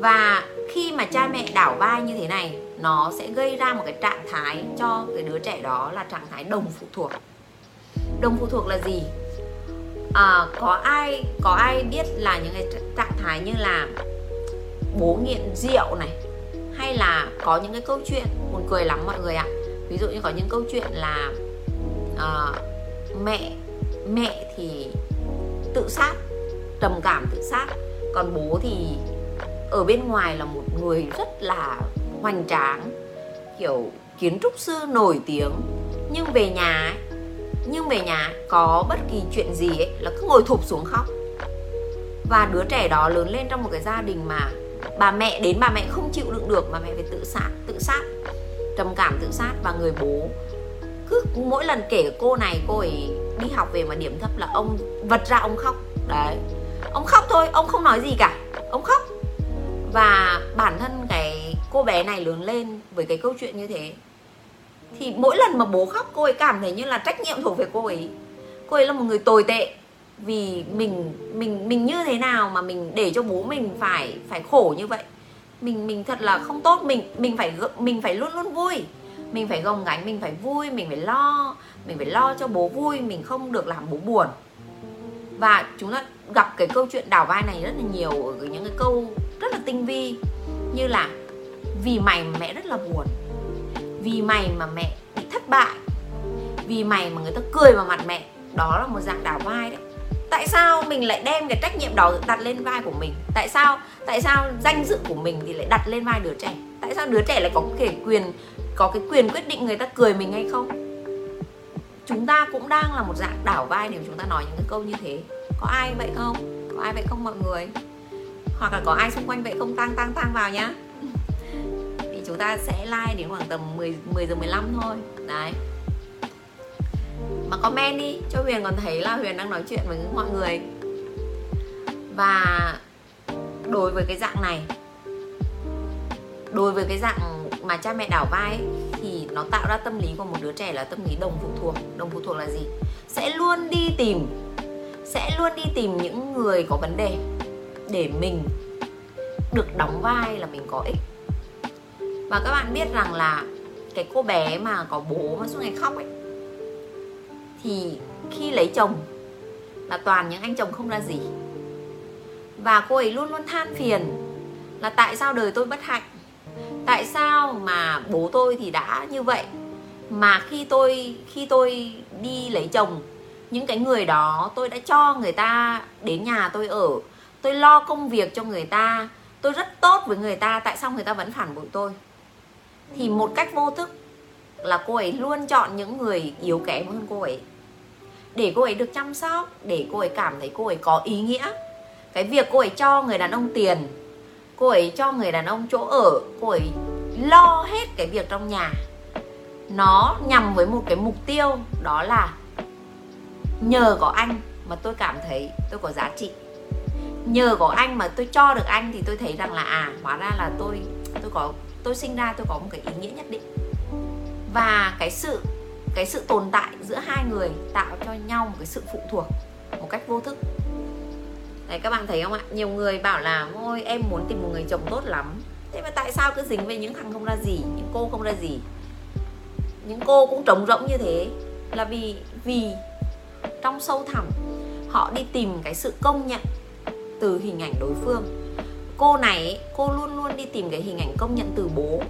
và khi mà cha mẹ đảo vai như thế này nó sẽ gây ra một cái trạng thái cho cái đứa trẻ đó là trạng thái đồng phụ thuộc. Đồng phụ thuộc là gì? À, có ai có ai biết là những cái trạng thái như là bố nghiện rượu này hay là có những cái câu chuyện buồn cười lắm mọi người ạ? Ví dụ như có những câu chuyện là à, mẹ mẹ thì tự sát trầm cảm tự sát còn bố thì ở bên ngoài là một người rất là hoành tráng kiểu kiến trúc sư nổi tiếng. Nhưng về nhà ấy, nhưng về nhà có bất kỳ chuyện gì ấy là cứ ngồi thụp xuống khóc. Và đứa trẻ đó lớn lên trong một cái gia đình mà bà mẹ đến bà mẹ không chịu đựng được mà mẹ phải tự sát tự sát trầm cảm tự sát. Và người bố cứ mỗi lần kể cô này cô ấy đi học về mà điểm thấp là ông vật ra ông khóc. Đấy. Ông khóc thôi ông không nói gì cả. Ông khóc và bản thân cái cô bé này lớn lên với cái câu chuyện như thế, thì mỗi lần mà bố khóc, cô ấy cảm thấy như là trách nhiệm thuộc về cô ấy. Cô ấy là một người tồi tệ vì mình mình mình như thế nào mà mình để cho bố mình phải phải khổ như vậy. Mình mình thật là không tốt, mình mình phải mình phải luôn luôn vui. Mình phải gồng gánh, mình phải vui, mình phải lo, mình phải lo cho bố vui, mình không được làm bố buồn. Và chúng ta gặp cái câu chuyện đảo vai này rất là nhiều ở những cái câu rất là tinh vi. Như là, vì mày mà mẹ rất là buồn, vì mày mà mẹ bị thất bại, vì mày mà người ta cười vào mặt mẹ. Đó là một dạng đảo vai đấy. Tại sao mình lại đem cái trách nhiệm đó đặt lên vai của mình? Tại sao tại sao danh dự của mình thì lại đặt lên vai đứa trẻ? Tại sao đứa trẻ lại có cái quyền, có cái quyền quyết định người ta cười mình hay không? Chúng ta cũng đang là một dạng đảo vai nếu chúng ta nói những cái câu như thế. Có ai vậy không? Có ai vậy không mọi người? Hoặc là có ai xung quanh vậy không? Tăng tăng tăng vào nhá. Thì chúng ta sẽ like đến khoảng tầm 10 10 giờ 15 thôi. Đấy. Mà comment đi cho Huyền còn thấy là Huyền đang nói chuyện với mọi người. Và đối với cái dạng này đối với cái dạng mà cha mẹ đảo vai ấy, thì nó tạo ra tâm lý của một đứa trẻ là tâm lý đồng phụ thuộc. Đồng phụ thuộc là gì? Sẽ luôn đi tìm sẽ luôn đi tìm những người có vấn đề để mình được đóng vai là mình có ích. Và các bạn biết rằng là cái cô bé mà có bố mà suốt ngày khóc ấy, thì khi lấy chồng là toàn những anh chồng không ra gì. Và cô ấy luôn luôn than phiền là tại sao đời tôi bất hạnh? Tại sao mà bố tôi thì đã như vậy? Mà khi tôi khi tôi đi lấy chồng, những cái người đó tôi đã cho người ta đến nhà tôi ở tôi lo công việc cho người ta. Tôi rất tốt với người ta tại sao người ta vẫn phản bội tôi? Thì một cách vô thức là cô ấy luôn chọn những người yếu kém hơn cô ấy. Để cô ấy được chăm sóc để cô ấy cảm thấy cô ấy có ý nghĩa. Cái việc cô ấy cho người đàn ông tiền cô ấy cho người đàn ông chỗ ở cô ấy lo hết cái việc trong nhà. Nó nhằm với một cái mục tiêu đó là nhờ có anh mà tôi cảm thấy tôi có giá trị nhờ có anh mà tôi cho được anh thì tôi thấy rằng là à hóa ra là tôi tôi có, tôi sinh ra tôi có một cái ý nghĩa nhất định. Và cái sự cái sự tồn tại giữa hai người tạo cho nhau một cái sự phụ thuộc một cách vô thức. Đấy, các bạn thấy không ạ? Nhiều người bảo là, Ôi, em muốn tìm một người chồng tốt lắm. Thế mà tại sao cứ dính với những thằng không ra gì, Những cô không ra gì? Những cô cũng trống rỗng như thế. Là vì vì trong sâu thẳm Họ đi tìm cái sự công nhận từ hình ảnh đối phương. Cô này cô luôn luôn đi tìm cái hình ảnh công nhận từ bố.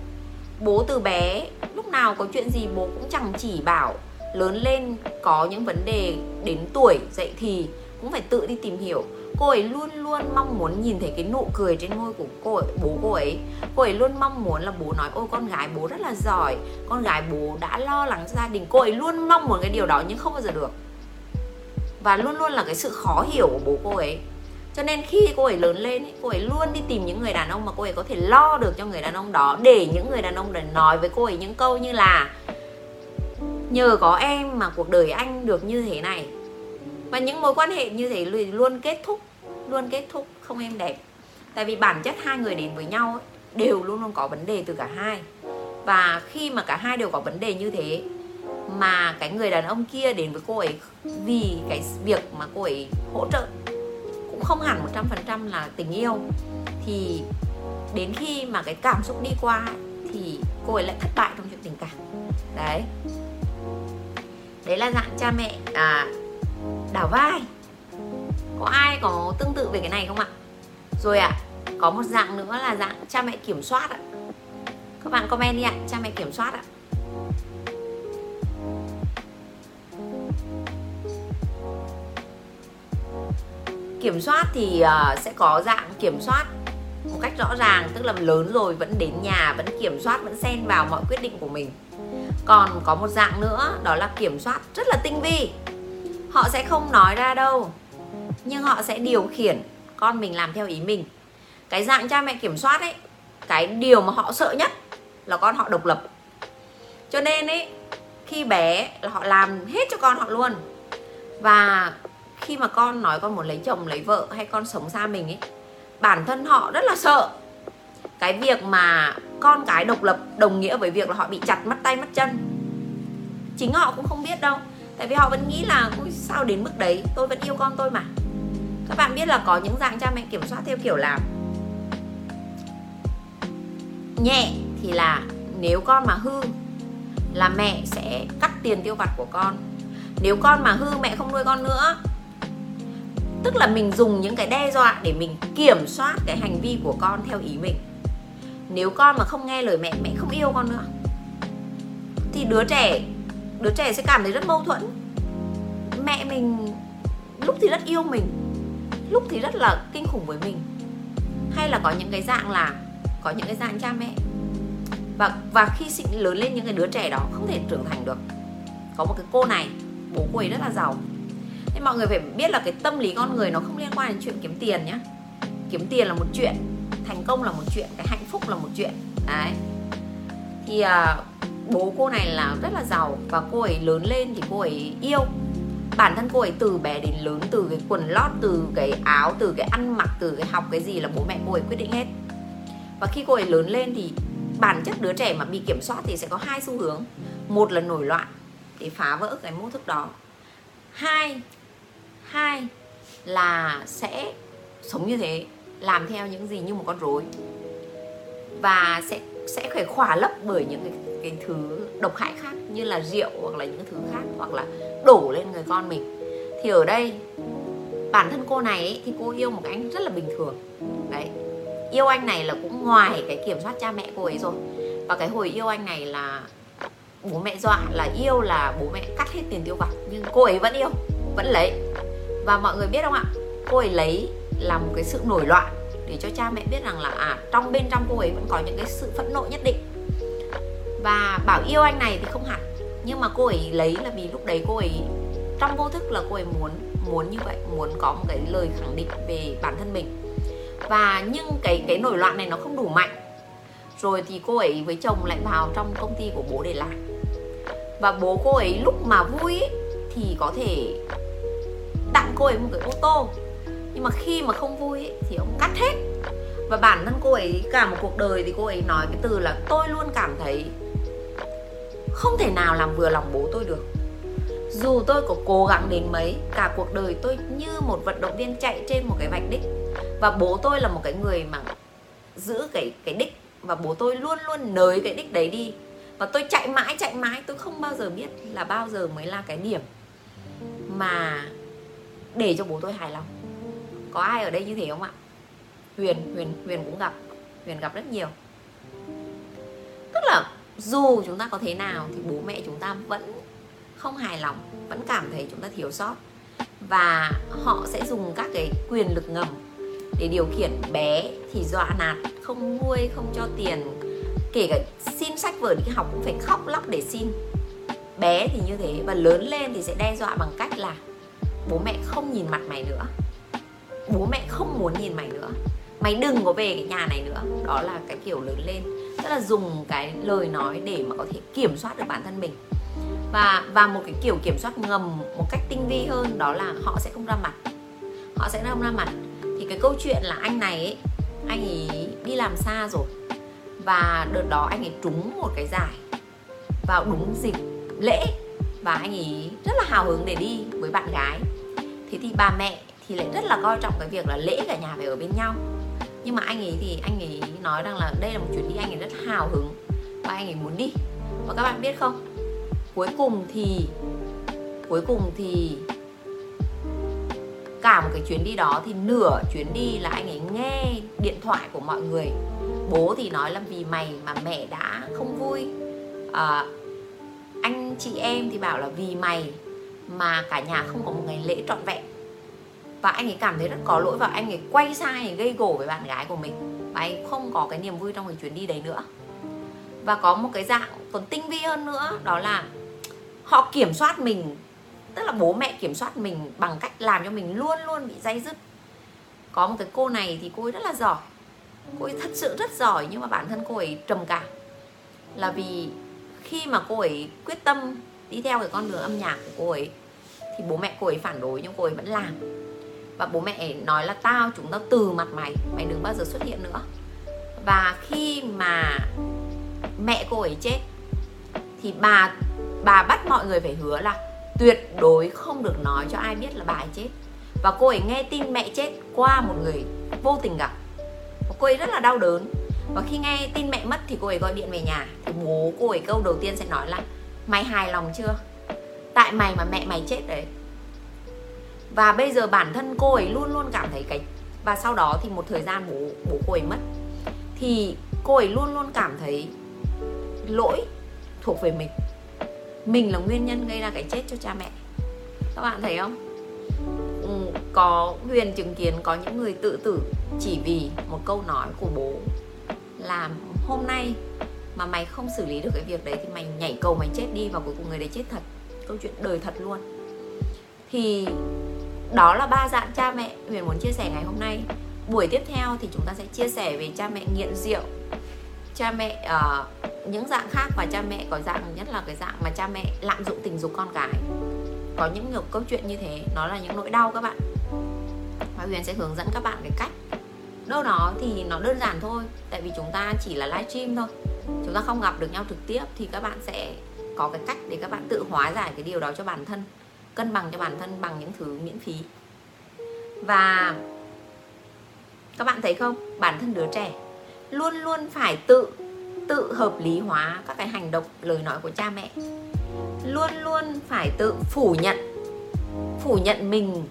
Bố từ bé Lúc nào có chuyện gì bố cũng chẳng chỉ bảo. Lớn lên có những vấn đề đến tuổi dậy thì Cũng phải tự đi tìm hiểu. Cô ấy luôn luôn mong muốn nhìn thấy cái nụ cười trên môi của cô ấy, bố cô ấy. Cô ấy luôn mong muốn là bố nói ôi con gái bố rất là giỏi. Con gái bố đã lo lắng cho gia đình. Cô ấy luôn mong muốn cái điều đó nhưng không bao giờ được. Và luôn luôn là cái sự khó hiểu của bố cô ấy cho nên khi cô ấy lớn lên cô ấy luôn đi tìm những người đàn ông mà cô ấy có thể lo được cho người đàn ông đó để những người đàn ông để nói với cô ấy những câu như là nhờ có em mà cuộc đời anh được như thế này. Và những mối quan hệ như thế luôn kết thúc luôn kết thúc không êm đẹp. Tại vì bản chất hai người đến với nhau ấy, đều luôn luôn có vấn đề từ cả hai. Và khi mà cả hai đều có vấn đề như thế mà cái người đàn ông kia đến với cô ấy vì cái việc mà cô ấy hỗ trợ cũng không hẳn 100% là tình yêu. Thì đến khi mà cái cảm xúc đi qua thì cô ấy lại thất bại trong chuyện tình cảm. Đấy. Đấy là dạng cha mẹ à, đảo vai. Có ai có tương tự về cái này không ạ? Rồi ạ à, có một dạng nữa là dạng cha mẹ kiểm soát ạ. Các bạn comment đi ạ cha mẹ kiểm soát ạ. Kiểm soát thì uh, sẽ có dạng kiểm soát một cách rõ ràng tức là lớn rồi vẫn đến nhà vẫn kiểm soát vẫn xen vào mọi quyết định của mình. Còn có một dạng nữa đó là kiểm soát rất là tinh vi. Họ sẽ không nói ra đâu nhưng họ sẽ điều khiển con mình làm theo ý mình. Cái dạng cha mẹ kiểm soát ấy cái điều mà họ sợ nhất là con họ độc lập. Cho nên ấy khi bé là họ làm hết cho con họ luôn. Và khi mà con nói con muốn lấy chồng, lấy vợ hay con sống xa mình ấy, bản thân họ rất là sợ. Cái việc mà con cái độc lập, đồng nghĩa với việc là họ bị chặt mất tay mất chân, chính họ cũng không biết đâu. Tại vì họ vẫn nghĩ là sao đến mức đấy? Tôi vẫn yêu con tôi mà. Các bạn biết là có những dạng cha mẹ kiểm soát theo kiểu là nhẹ thì là nếu con mà hư là mẹ sẽ cắt tiền tiêu vặt của con. Nếu con mà hư mẹ không nuôi con nữa tức là mình dùng những cái đe dọa để mình kiểm soát cái hành vi của con theo ý mình. Nếu con mà không nghe lời mẹ mẹ không yêu con nữa, thì đứa trẻ đứa trẻ sẽ cảm thấy rất mâu thuẫn. Mẹ mình lúc thì rất yêu mình, lúc thì rất là kinh khủng với mình. Hay là có những cái dạng là, có những cái dạng cha mẹ. Và và khi sinh lớn lên những cái đứa trẻ đó không thể trưởng thành được. Có một cái cô này, bố cô ấy rất là giàu thế mọi người phải biết là cái tâm lý con người nó không liên quan đến chuyện kiếm tiền nhá. Kiếm tiền là một chuyện thành công là một chuyện cái hạnh phúc là một chuyện. Đấy. Thì à, bố cô này là rất là giàu và cô ấy lớn lên thì cô ấy yêu. Bản thân cô ấy từ bé đến lớn từ cái quần lót từ cái áo từ cái ăn mặc từ cái học cái gì là bố mẹ cô ấy quyết định hết. Và khi cô ấy lớn lên thì bản chất đứa trẻ mà bị kiểm soát thì sẽ có hai xu hướng. Một là nổi loạn để phá vỡ cái mô thức đó. Hai hai là sẽ sống như thế làm theo những gì như một con rối. Và sẽ sẽ phải khỏa lấp bởi những cái, cái thứ độc hại khác như là rượu hoặc là những thứ khác hoặc là đổ lên người con mình. Thì ở đây bản thân cô này ấy, thì cô yêu một anh rất là bình thường. Đấy yêu anh này là cũng ngoài cái kiểm soát cha mẹ cô ấy rồi. Và cái hồi yêu anh này là bố mẹ dọa là yêu là bố mẹ cắt hết tiền tiêu vặt nhưng cô ấy vẫn yêu vẫn lấy và mọi người biết không ạ? Cô ấy lấy là một cái sự nổi loạn để cho cha mẹ biết rằng là à trong bên trong cô ấy vẫn có những cái sự phẫn nộ nhất định. Và bảo yêu anh này thì không hẳn nhưng mà cô ấy lấy là vì lúc đấy cô ấy trong vô thức là cô ấy muốn muốn như vậy muốn có một cái lời khẳng định về bản thân mình. Và nhưng cái cái nổi loạn này nó không đủ mạnh. Rồi thì cô ấy với chồng lại vào trong công ty của bố để làm. Và bố cô ấy lúc mà vui ấy, thì có thể cô ấy một cái ô tô. Nhưng mà khi mà không vui ấy, thì ông cắt hết. Và bản thân cô ấy cả một cuộc đời thì cô ấy nói cái từ là tôi luôn cảm thấy không thể nào làm vừa lòng bố tôi được. Dù tôi có cố gắng đến mấy cả cuộc đời tôi như một vận động viên chạy trên một cái vạch đích. Và bố tôi là một cái người mà giữ cái cái đích. Và bố tôi luôn luôn nới cái đích đấy đi. Và tôi chạy mãi chạy mãi tôi không bao giờ biết là bao giờ mới là cái điểm mà để cho bố tôi hài lòng. Có ai ở đây như thế không ạ? Huyền huyền huyền cũng gặp. Huyền gặp rất nhiều. Tức là dù chúng ta có thế nào thì bố mẹ chúng ta vẫn không hài lòng, vẫn cảm thấy chúng ta thiếu sót. Và họ sẽ dùng các cái quyền lực ngầm để điều khiển bé thì dọa nạt, không nuôi, không cho tiền. Kể cả xin sách vở đi học cũng phải khóc lóc để xin. Bé thì như thế và lớn lên thì sẽ đe dọa bằng cách là bố mẹ không nhìn mặt mày nữa. Bố mẹ không muốn nhìn mày nữa. Mày đừng có về cái nhà này nữa. Đó là cái kiểu lớn lên. Tức là dùng cái lời nói để mà có thể kiểm soát được bản thân mình. Và và một cái kiểu kiểm soát ngầm một cách tinh vi hơn đó là họ sẽ không ra mặt. Họ sẽ không ra mặt. Thì cái câu chuyện là anh này ấy, anh ấy đi làm xa rồi. Và đợt đó anh ấy trúng một cái giải vào đúng dịp lễ và anh ấy rất là hào hứng để đi với bạn gái. Thế thì bà mẹ thì lại rất là coi trọng cái việc là lễ cả nhà phải ở bên nhau. Nhưng mà anh ấy thì anh ấy nói rằng là đây là một chuyến đi anh ấy rất hào hứng và anh ấy muốn đi. Và các bạn biết không? Cuối cùng thì cuối cùng thì cả một cái chuyến đi đó thì nửa chuyến đi là anh ấy nghe điện thoại của mọi người. Bố thì nói là vì mày mà mẹ đã không vui. À, anh chị em thì bảo là vì mày mà cả nhà không có một ngày lễ trọn vẹn. Và anh ấy cảm thấy rất có lỗi và anh ấy quay sang anh ấy gây gổ với bạn gái của mình. Và anh không có cái niềm vui trong cái chuyến đi đấy nữa. Và có một cái dạng còn tinh vi hơn nữa, đó là họ kiểm soát mình, tức là bố mẹ kiểm soát mình bằng cách làm cho mình luôn luôn bị dây dứt. Có một cái cô này thì cô ấy rất là giỏi. Cô ấy thật sự rất giỏi nhưng mà bản thân cô ấy trầm cảm. Là vì khi mà cô ấy quyết tâm đi theo cái con đường âm nhạc của cô ấy, thì bố mẹ cô ấy phản đối nhưng cô ấy vẫn làm. Và bố mẹ nói là tao, chúng tao từ mặt mày mày đừng bao giờ xuất hiện nữa. Và khi mà mẹ cô ấy chết, thì bà bà bắt mọi người phải hứa là tuyệt đối không được nói cho ai biết là bà ấy chết. Và cô ấy nghe tin mẹ chết qua một người vô tình gặp. Và cô ấy rất là đau đớn và khi nghe tin mẹ mất thì cô ấy gọi điện về nhà. Thì bố cô ấy câu đầu tiên sẽ nói là, mày hài lòng chưa? Tại mày mà mẹ mày chết đấy. Và bây giờ bản thân cô ấy luôn luôn cảm thấy cái, và sau đó thì một thời gian bố bố cô ấy mất, thì cô ấy luôn luôn cảm thấy lỗi thuộc về mình. Mình là nguyên nhân gây ra cái chết cho cha mẹ. Các bạn thấy không? Ừ, có huyền chứng kiến có những người tự tử chỉ vì một câu nói của bố là hôm nay mà mày không xử lý được cái việc đấy thì mày nhảy cầu mày chết đi và cuối cùng người đấy chết thật. Câu chuyện đời thật luôn. Thì đó là ba dạng cha mẹ huyền muốn chia sẻ ngày hôm nay. Buổi tiếp theo thì chúng ta sẽ chia sẻ về cha mẹ nghiện rượu cha mẹ uh, những dạng khác và cha mẹ có dạng nhất là cái dạng mà cha mẹ lạm dụng tình dục con cái. Có những nhiều câu chuyện như thế nó là những nỗi đau các bạn. Và huyền sẽ hướng dẫn các bạn cái cách đâu đó thì nó đơn giản thôi, tại vì chúng ta chỉ là livestream thôi. Chúng ta không gặp được nhau trực tiếp thì các bạn sẽ có cái cách để các bạn tự hóa giải cái điều đó cho bản thân, cân bằng cho bản thân bằng những thứ miễn phí. Và các bạn thấy không? Bản thân đứa trẻ luôn luôn phải tự tự hợp lý hóa các cái hành động, lời nói của cha mẹ. Luôn luôn phải tự phủ nhận phủ nhận mình,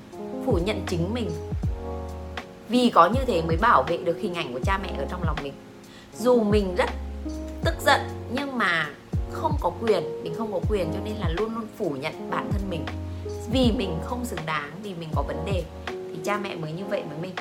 phủ nhận chính mình vì có như thế mới bảo vệ được hình ảnh của cha mẹ ở trong lòng mình. Dù mình rất tức giận, nhưng mà không có quyền, mình không có quyền cho nên là luôn luôn phủ nhận bản thân mình. Vì mình không xứng đáng, vì mình có vấn đề, thì cha mẹ mới như vậy với mình.